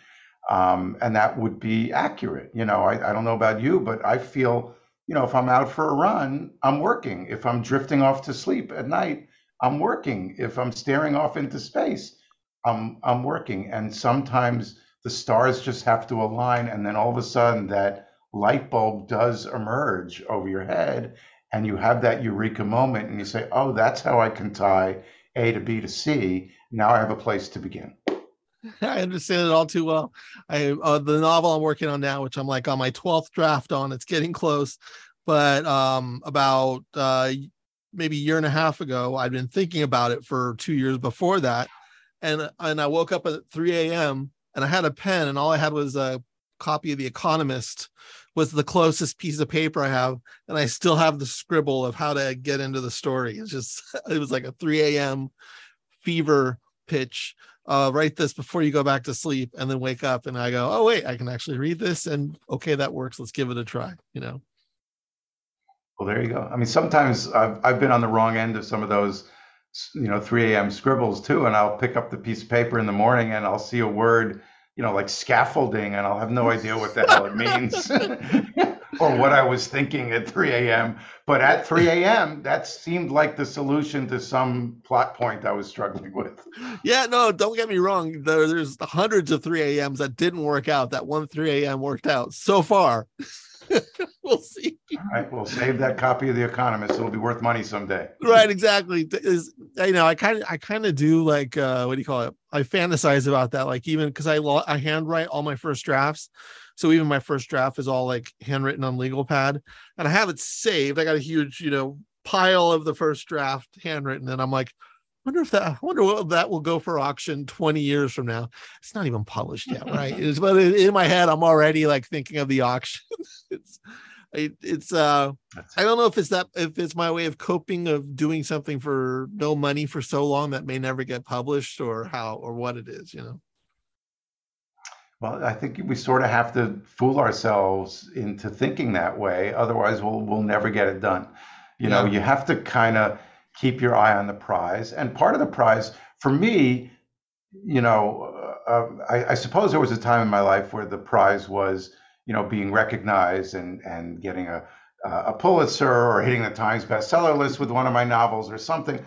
um, and that would be accurate. You know, I, I don't know about you, but I feel, you know, if I'm out for a run, I'm working. If I'm drifting off to sleep at night, I'm working. If I'm staring off into space, I'm I'm working. And sometimes the stars just have to align, and then all of a sudden that light bulb does emerge over your head and you have that eureka moment and you say, oh, that's how I can tie A to B to C. Now I have a place to begin. I understand it all too well. I uh, the novel I'm working on now, which I'm like on my 12th draft on, it's getting close. But um, about uh, maybe a year and a half ago, I'd been thinking about it for two years before that, and and I woke up at 3 a.m. and I had a pen, and all I had was a copy of The Economist, was the closest piece of paper I have, and I still have the scribble of how to get into the story. It's just it was like a 3 a.m. fever pitch. Uh, write this before you go back to sleep, and then wake up, and I go, oh wait, I can actually read this, and okay, that works. Let's give it a try. You know. Well, there you go. I mean, sometimes I've I've been on the wrong end of some of those, you know, 3 a.m. scribbles too, and I'll pick up the piece of paper in the morning and I'll see a word you know, like scaffolding, and I'll have no idea what the hell it means or what I was thinking at 3 a.m. But at 3 a.m., that seemed like the solution to some plot point I was struggling with. Yeah, no, don't get me wrong. There, there's hundreds of 3 a.m.s that didn't work out. That one 3 a.m. worked out so far. we'll see. All right, we'll save that copy of The Economist. It'll be worth money someday. Right, exactly. Is you know, I kind of, I kind of do like, uh, what do you call it? I fantasize about that, like even because I I handwrite all my first drafts, so even my first draft is all like handwritten on legal pad, and I have it saved. I got a huge, you know, pile of the first draft handwritten, and I'm like, wonder if that I wonder what that will go for auction 20 years from now. It's not even published yet, right? it's but in my head, I'm already like thinking of the auction. it's it, it's uh I don't know if it's that if it's my way of coping of doing something for no money for so long that may never get published or how or what it is, you know. Well, I think we sort of have to fool ourselves into thinking that way. Otherwise, we'll we'll never get it done. You yeah. know, you have to kind of keep your eye on the prize. And part of the prize, for me, you know, uh, uh, I, I, suppose there was a time in my life where the prize was, you know, being recognized and and getting a a Pulitzer or hitting the Times bestseller list with one of my novels or something.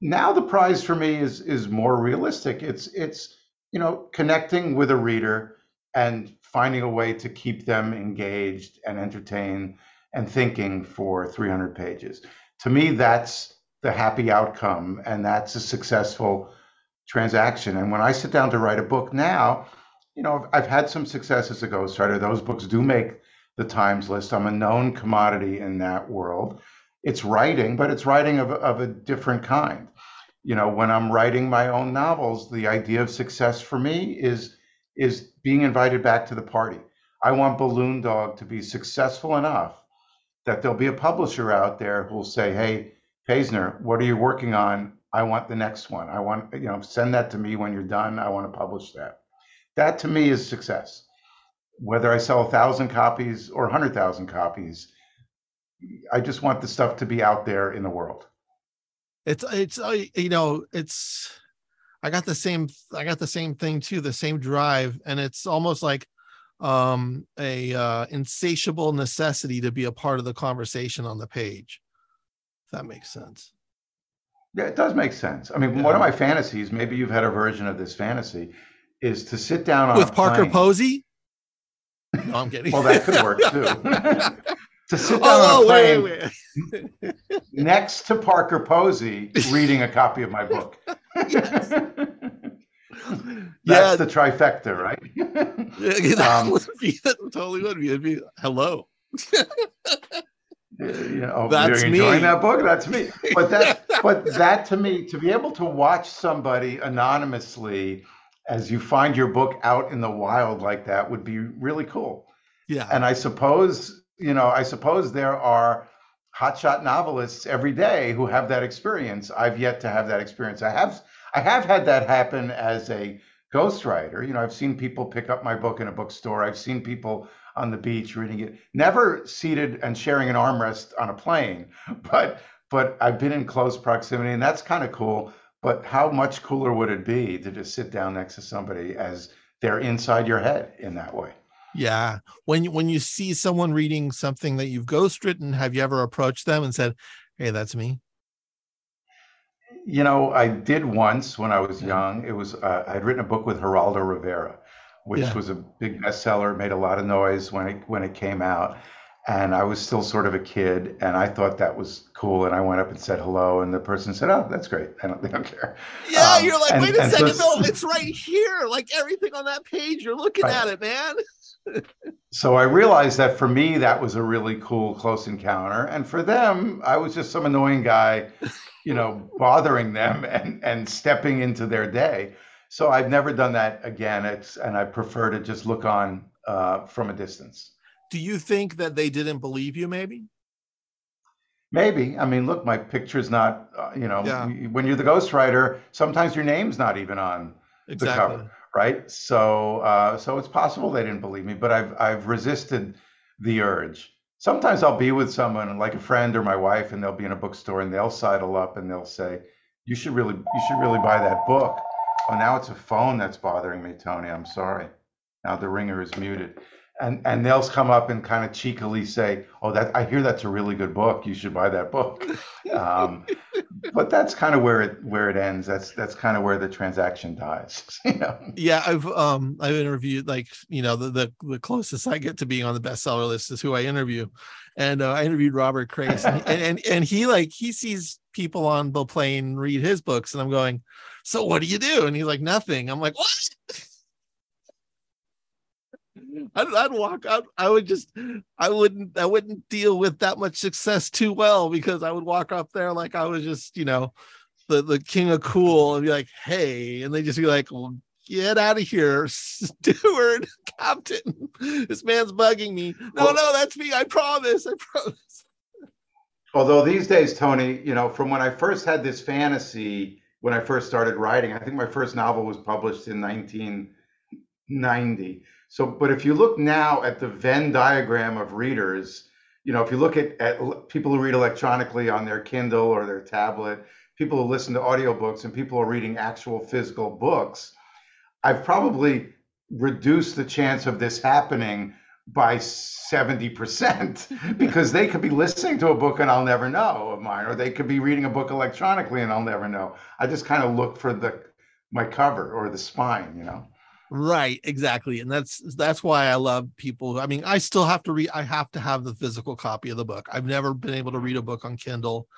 Now the prize for me is is more realistic. It's it's you know connecting with a reader and finding a way to keep them engaged and entertained and thinking for 300 pages. To me, that's the happy outcome, and that's a successful transaction. And when I sit down to write a book now, you know, I've had some success as a ghostwriter. Those books do make the Times list. I'm a known commodity in that world. It's writing, but it's writing of, of a different kind. You know, when I'm writing my own novels, the idea of success for me is is being invited back to the party. I want Balloon Dog to be successful enough that there'll be a publisher out there who'll say, "Hey, Paisner, what are you working on? I want the next one. I want, you know, send that to me when you're done. I want to publish that. That to me is success. Whether I sell a thousand copies or a hundred thousand copies, I just want the stuff to be out there in the world. It's, it's, uh, you know, it's, I got the same, I got the same thing too, the same drive. And it's almost like, um a uh insatiable necessity to be a part of the conversation on the page if that makes sense. Yeah, it does make sense. I mean, yeah. one of my fantasies, maybe you've had a version of this fantasy, is to sit down on with Parker plane. Posey. No, I'm kidding. well, that could work too. to sit down oh, on a plane wait, wait. next to Parker Posey reading a copy of my book. That's yeah. the trifecta, right? yeah, that um, would be that totally would be. It'd be hello you know, that's you're enjoying me. that book. That's me. But that, but that to me, to be able to watch somebody anonymously as you find your book out in the wild like that would be really cool. Yeah. And I suppose, you know, I suppose there are hotshot novelists every day who have that experience. I've yet to have that experience. I have, I have had that happen as a ghostwriter. You know, I've seen people pick up my book in a bookstore. I've seen people on the beach reading it. Never seated and sharing an armrest on a plane, but but I've been in close proximity, and that's kind of cool. But how much cooler would it be to just sit down next to somebody as they're inside your head in that way? Yeah. When when you see someone reading something that you've ghostwritten, have you ever approached them and said, "Hey, that's me"? You know, I did once when I was young. It was uh, I had written a book with Geraldo Rivera, which Yeah. was a big bestseller, made a lot of noise when it when it came out. And I was still sort of a kid, and I thought that was cool. And I went up and said hello, and the person said, "Oh, that's great. I don't, they don't care." Yeah, Um, you're like, wait a and so second, it's- no, it's right here. Like everything on that page, you're looking Right. at it, man. So I realized that for me, that was a really cool close encounter, and for them, I was just some annoying guy, you know, bothering them and and stepping into their day. So I've never done that again. It's and I prefer to just look on uh, from a distance. Do you think that they didn't believe you? Maybe. Maybe. I mean, look, my picture's not, uh, you know, Yeah. when you're the ghostwriter, sometimes your name's not even on Exactly. cover. Right? So, uh, so it's possible they didn't believe me, but I've I've resisted the urge. Sometimes I'll be with someone, like a friend or my wife, and they'll be in a bookstore and they'll sidle up and they'll say, "You should really, you should really buy that book." Oh, now it's a phone that's bothering me, Tony. I'm sorry. Now the ringer is muted, and and they'll come up and kind of cheekily say, "Oh, that I hear that's a really good book. You should buy that book." Um, but that's kind of where it where it ends. That's that's kind of where the transaction dies. You know. Yeah, I've um I've interviewed like you know the the, the closest I get to being on the bestseller list is who I interview, and uh, I interviewed Robert Crais, and, and and and he like he sees people on the plane read his books, and I'm going, so what do you do? And he's like, nothing. I'm like, what? I'd, I'd walk out. I would just, I wouldn't, I wouldn't deal with that much success too well because I would walk up there like I was just, you know, the the king of cool and be like, hey, and they just be like, well, get out of here, steward, captain. This man's bugging me. No, Well- no, that's me. I promise. I promise. Although these days, Tony, you know, from when I first had this fantasy, when I first started writing, I think my first novel was published in 1990. So, but if you look now at the Venn diagram of readers, you know, if you look at, at people who read electronically on their Kindle or their tablet, people who listen to audiobooks, and people who are reading actual physical books, I've probably reduced the chance of this happening by 70% because they could be listening to a book and I'll never know of mine, or they could be reading a book electronically and I'll never know. I just kind of look for the my cover or the spine, you know. Right, exactly. And that's that's why I love people. I mean, I still have to read, I have to have the physical copy of the book. I've never been able to read a book on Kindle.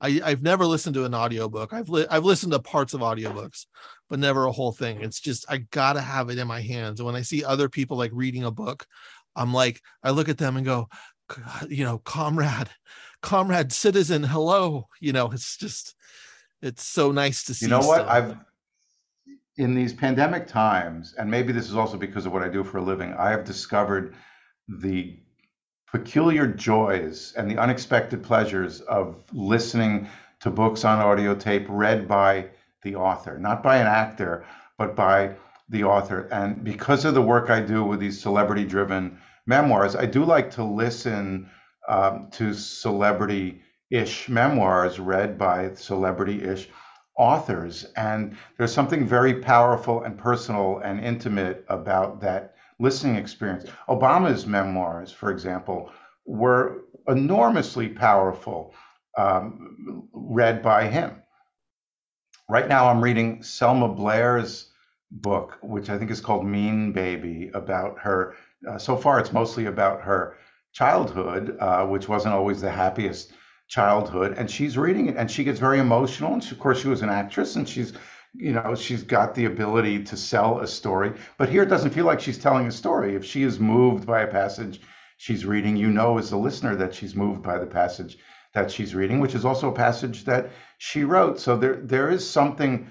I, I've never listened to an audiobook. I've li- I've listened to parts of audiobooks, but never a whole thing. It's just I gotta have it in my hands. And when I see other people like reading a book, I'm like, I look at them and go, you know, comrade, comrade, citizen, hello. You know, it's just it's so nice to see. You know what? I've in these pandemic times, and maybe this is also because of what I do for a living, I have discovered the peculiar joys and the unexpected pleasures of listening to books on audio tape read by the author, not by an actor, but by the author. And because of the work I do with these celebrity driven memoirs, I do like to listen um, to celebrity ish memoirs read by celebrity ish authors. And there's something very powerful and personal and intimate about that listening experience. Obama's memoirs, for example, were enormously powerful, um, read by him. Right now, I'm reading Selma Blair's book, which I think is called Mean Baby, about her. Uh, so far, it's mostly about her childhood, uh, which wasn't always the happiest childhood. And she's reading it, and she gets very emotional. And she, of course, she was an actress, and she's, you know, she's got the ability to sell a story. But here, it doesn't feel like she's telling a story. If she is moved by a passage she's reading, you know, as a listener, that she's moved by the passage that she's reading, which is also a passage that she wrote. So there, there is something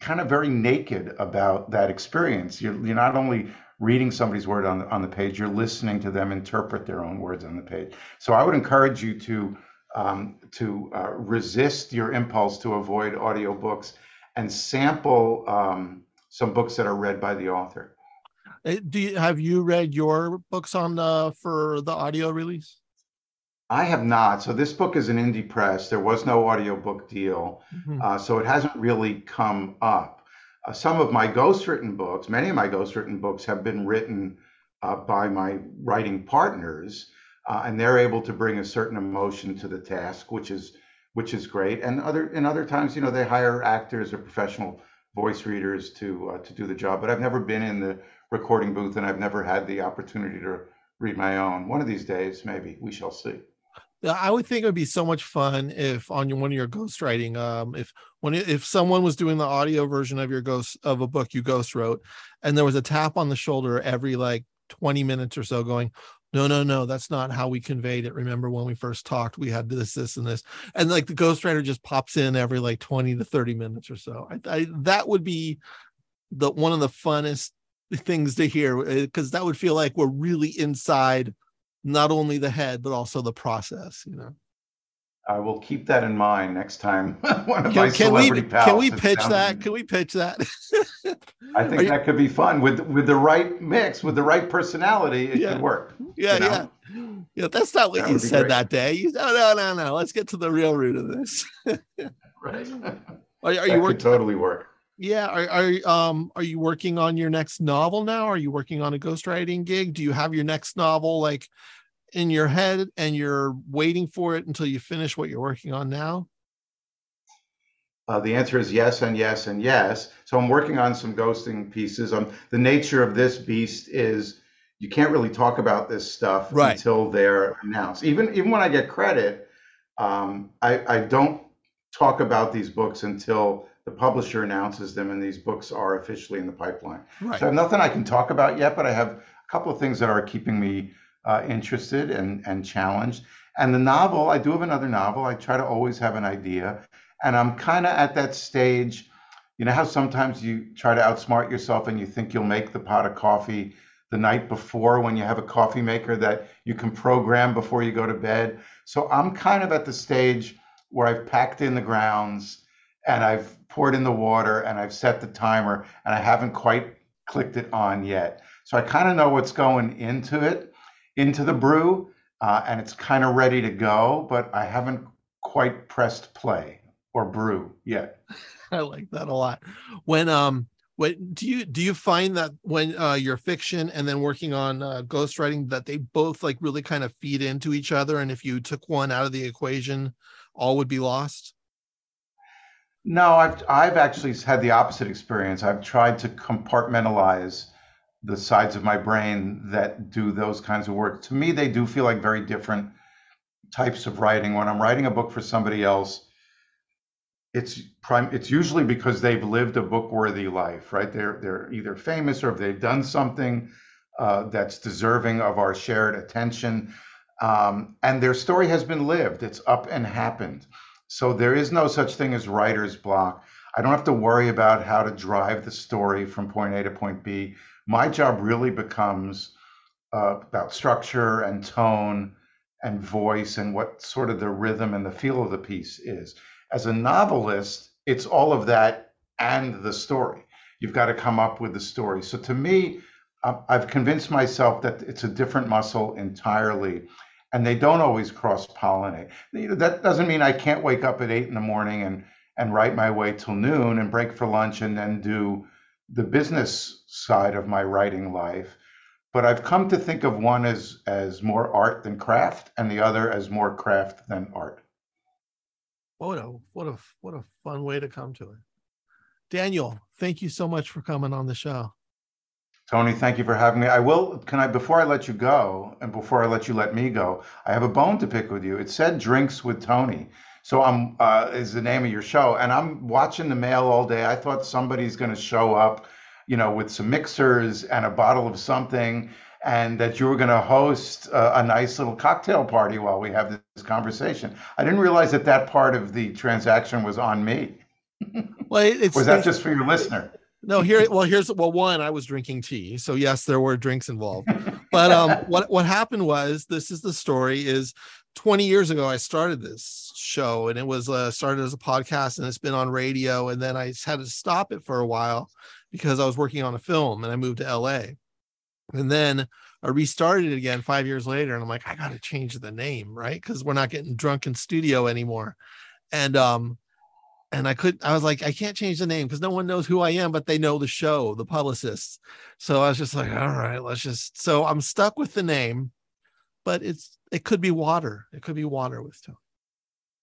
kind of very naked about that experience. You're, you're not only reading somebody's word on on the page, you're listening to them interpret their own words on the page. So I would encourage you to um, to uh, resist your impulse to avoid audiobooks and sample um, some books that are read by the author. Uh, Do you have you read your books on uh for the audio release? I have not. So this book is an indie press. There was no audiobook deal. Mhm. Uh, so it hasn't really come up. Uh, some of my ghostwritten books, many of my ghostwritten books have been written uh, by my writing partners, uh, and they're able to bring a certain emotion to the task, which is which is great. And other and other times, you know, they hire actors or professional voice readers to uh, to do the job. But I've never been in the recording booth, and I've never had the opportunity to read my own. One of these days, maybe we shall see. I would think it would be so much fun if on your, one of your ghostwriting, um, if when if someone was doing the audio version of your ghost of a book you ghost wrote, and there was a tap on the shoulder every like 20 minutes or so, going, no, no, no, that's not how we conveyed it. Remember when we first talked, we had this, this, and this, and like the ghostwriter just pops in every like 20 to 30 minutes or so. I, I that would be the one of the funnest things to hear eh, because that would feel like we're really inside not only the head but also the process you know I will keep that in mind next time. One of can, my can we can we pitch that? Can we pitch that? I think that could be fun with with the right mix, with the right personality. It yeah. could work. Yeah, you know? yeah, yeah. That's not what that you said that day. You no, no, no, no. Let's get to the real root of this. right. Are, are you working? Totally work. Yeah. Are, are um are you working on your next novel now? Are you working on a ghostwriting gig? Do you have your next novel like in your head and you're waiting for it until you finish what you're working on now? Uh, the answer is yes and yes and yes. So I'm working on some ghosting pieces. Um, the nature of this beast is you can't really talk about this stuff right. until they're announced. Even even when I get credit, um, I, I don't talk about these books until the publisher announces them and these books are officially in the pipeline. Right. So I have nothing I can talk about yet, but I have a couple of things that are keeping me uh, interested and, and challenged. And the novel, I do have another novel. I try to always have an idea. And I'm kind of at that stage. You know how sometimes you try to outsmart yourself and you think you'll make the pot of coffee the night before when you have a coffee maker that you can program before you go to bed. So I'm kind of at the stage where I've packed in the grounds and I've poured in the water and I've set the timer and I haven't quite clicked it on yet. So I kind of know what's going into it into the brew, uh, and it's kind of ready to go, but I haven't quite pressed play or brew yet. I like that a lot. When um when do you do you find that when uh your fiction and then working on uh ghostwriting that they both like really kind of feed into each other and if you took one out of the equation all would be lost? No, I've I've actually had the opposite experience. I've tried to compartmentalize the sides of my brain that do those kinds of work. To me, they do feel like very different types of writing. When I'm writing a book for somebody else, it's prime it's usually because they've lived a book worthy life, right? They're they're either famous or they've done something uh, that's deserving of our shared attention. Um, and their story has been lived. It's up and happened. So there is no such thing as writer's block. I don't have to worry about how to drive the story from point A to point B my job really becomes uh, about structure and tone and voice and what sort of the rhythm and the feel of the piece is. As a novelist, it's all of that and the story. You've got to come up with the story. So to me, I've convinced myself that it's a different muscle entirely, and they don't always cross pollinate. That doesn't mean I can't wake up at eight in the morning and and write my way till noon and break for lunch and then do the business side of my writing life, but I've come to think of one as as more art than craft, and the other as more craft than art. What a what a what a fun way to come to it. Daniel, thank you so much for coming on the show. Tony, thank you for having me. I will, can I, before I let you go, and before I let you let me go, I have a bone to pick with you. It said drinks with Tony. So I'm uh, is the name of your show, and I'm watching the mail all day. I thought somebody's going to show up, you know, with some mixers and a bottle of something, and that you were going to host a, a nice little cocktail party while we have this conversation. I didn't realize that that part of the transaction was on me. Well, it's was that just for your listener? No, here. Well, here's well. One, I was drinking tea, so yes, there were drinks involved. But um, what what happened was, this is the story: is 20 years ago, I started this show and it was uh, started as a podcast and it's been on radio. And then I had to stop it for a while because I was working on a film and I moved to LA. And then I restarted it again five years later. And I'm like, I got to change the name, right? Because we're not getting drunk in studio anymore. And, um, and I couldn't I was like, I can't change the name because no one knows who I am, but they know the show, the publicists. So I was just like, all right, let's just, so I'm stuck with the name but it's it could be water. It could be water with Tony.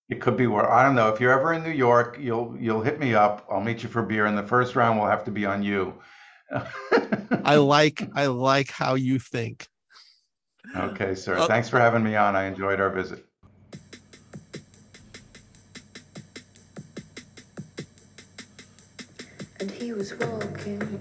It could be where I don't know. If you're ever in New York, you'll you'll hit me up. I'll meet you for beer. And the first round will have to be on you, I like I like how you think. Okay, sir. Oh. Thanks for having me on. I enjoyed our visit. And he was walking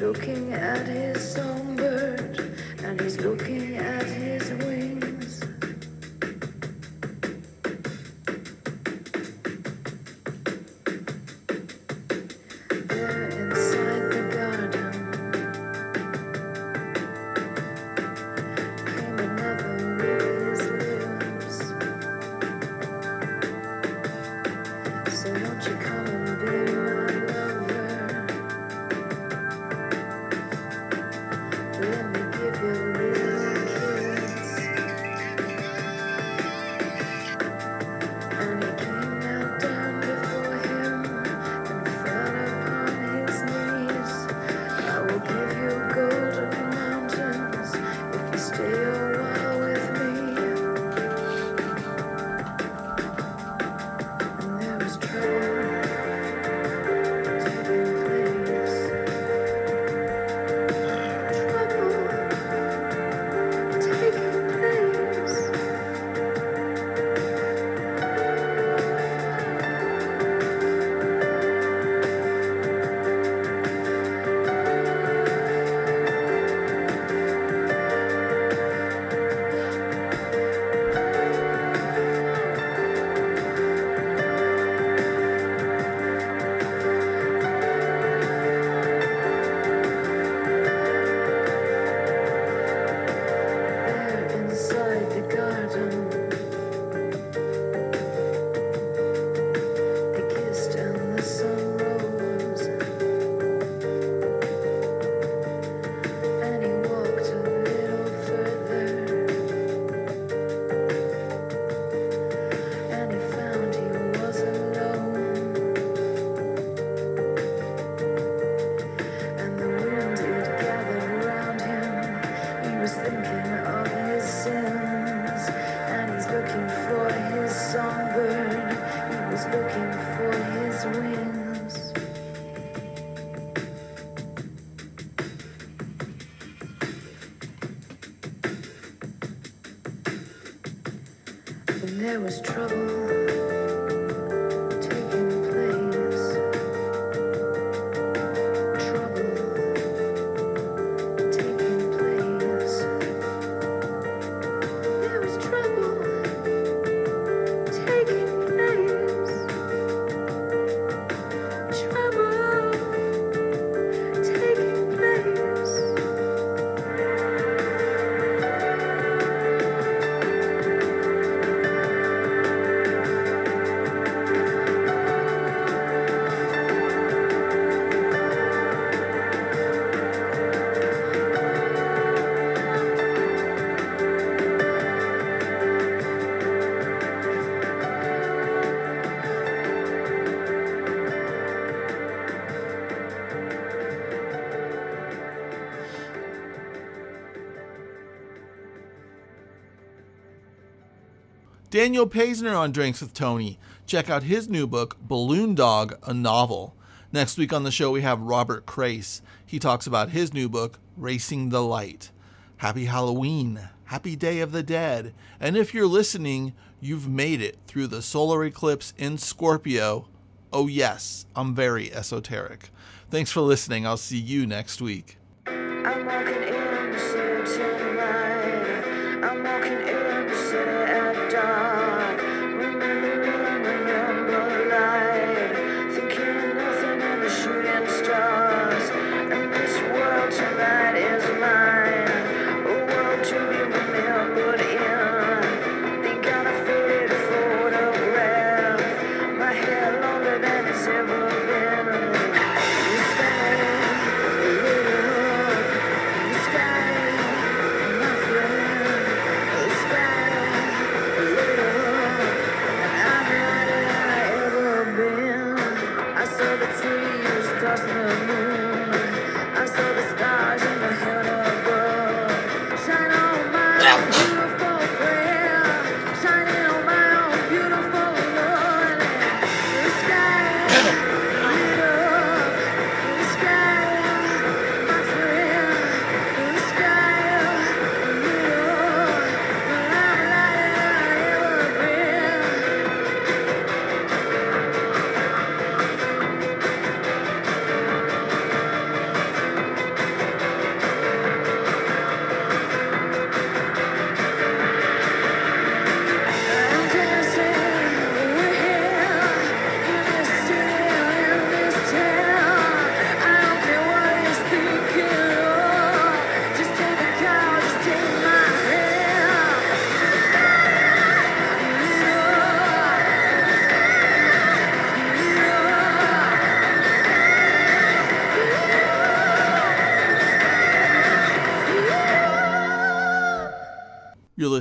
looking at his songbird. And he's looking at his wings. Daniel Paisner on Drinks with Tony. Check out his new book, Balloon Dog, a novel. Next week on the show, we have Robert Crais. He talks about his new book, Racing the Light. Happy Halloween. Happy Day of the Dead. And if you're listening, you've made it through the solar eclipse in Scorpio. Oh, yes, I'm very esoteric. Thanks for listening. I'll see you next week.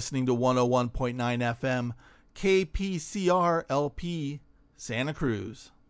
Listening to 101.9 FM, KPCR LP, Santa Cruz.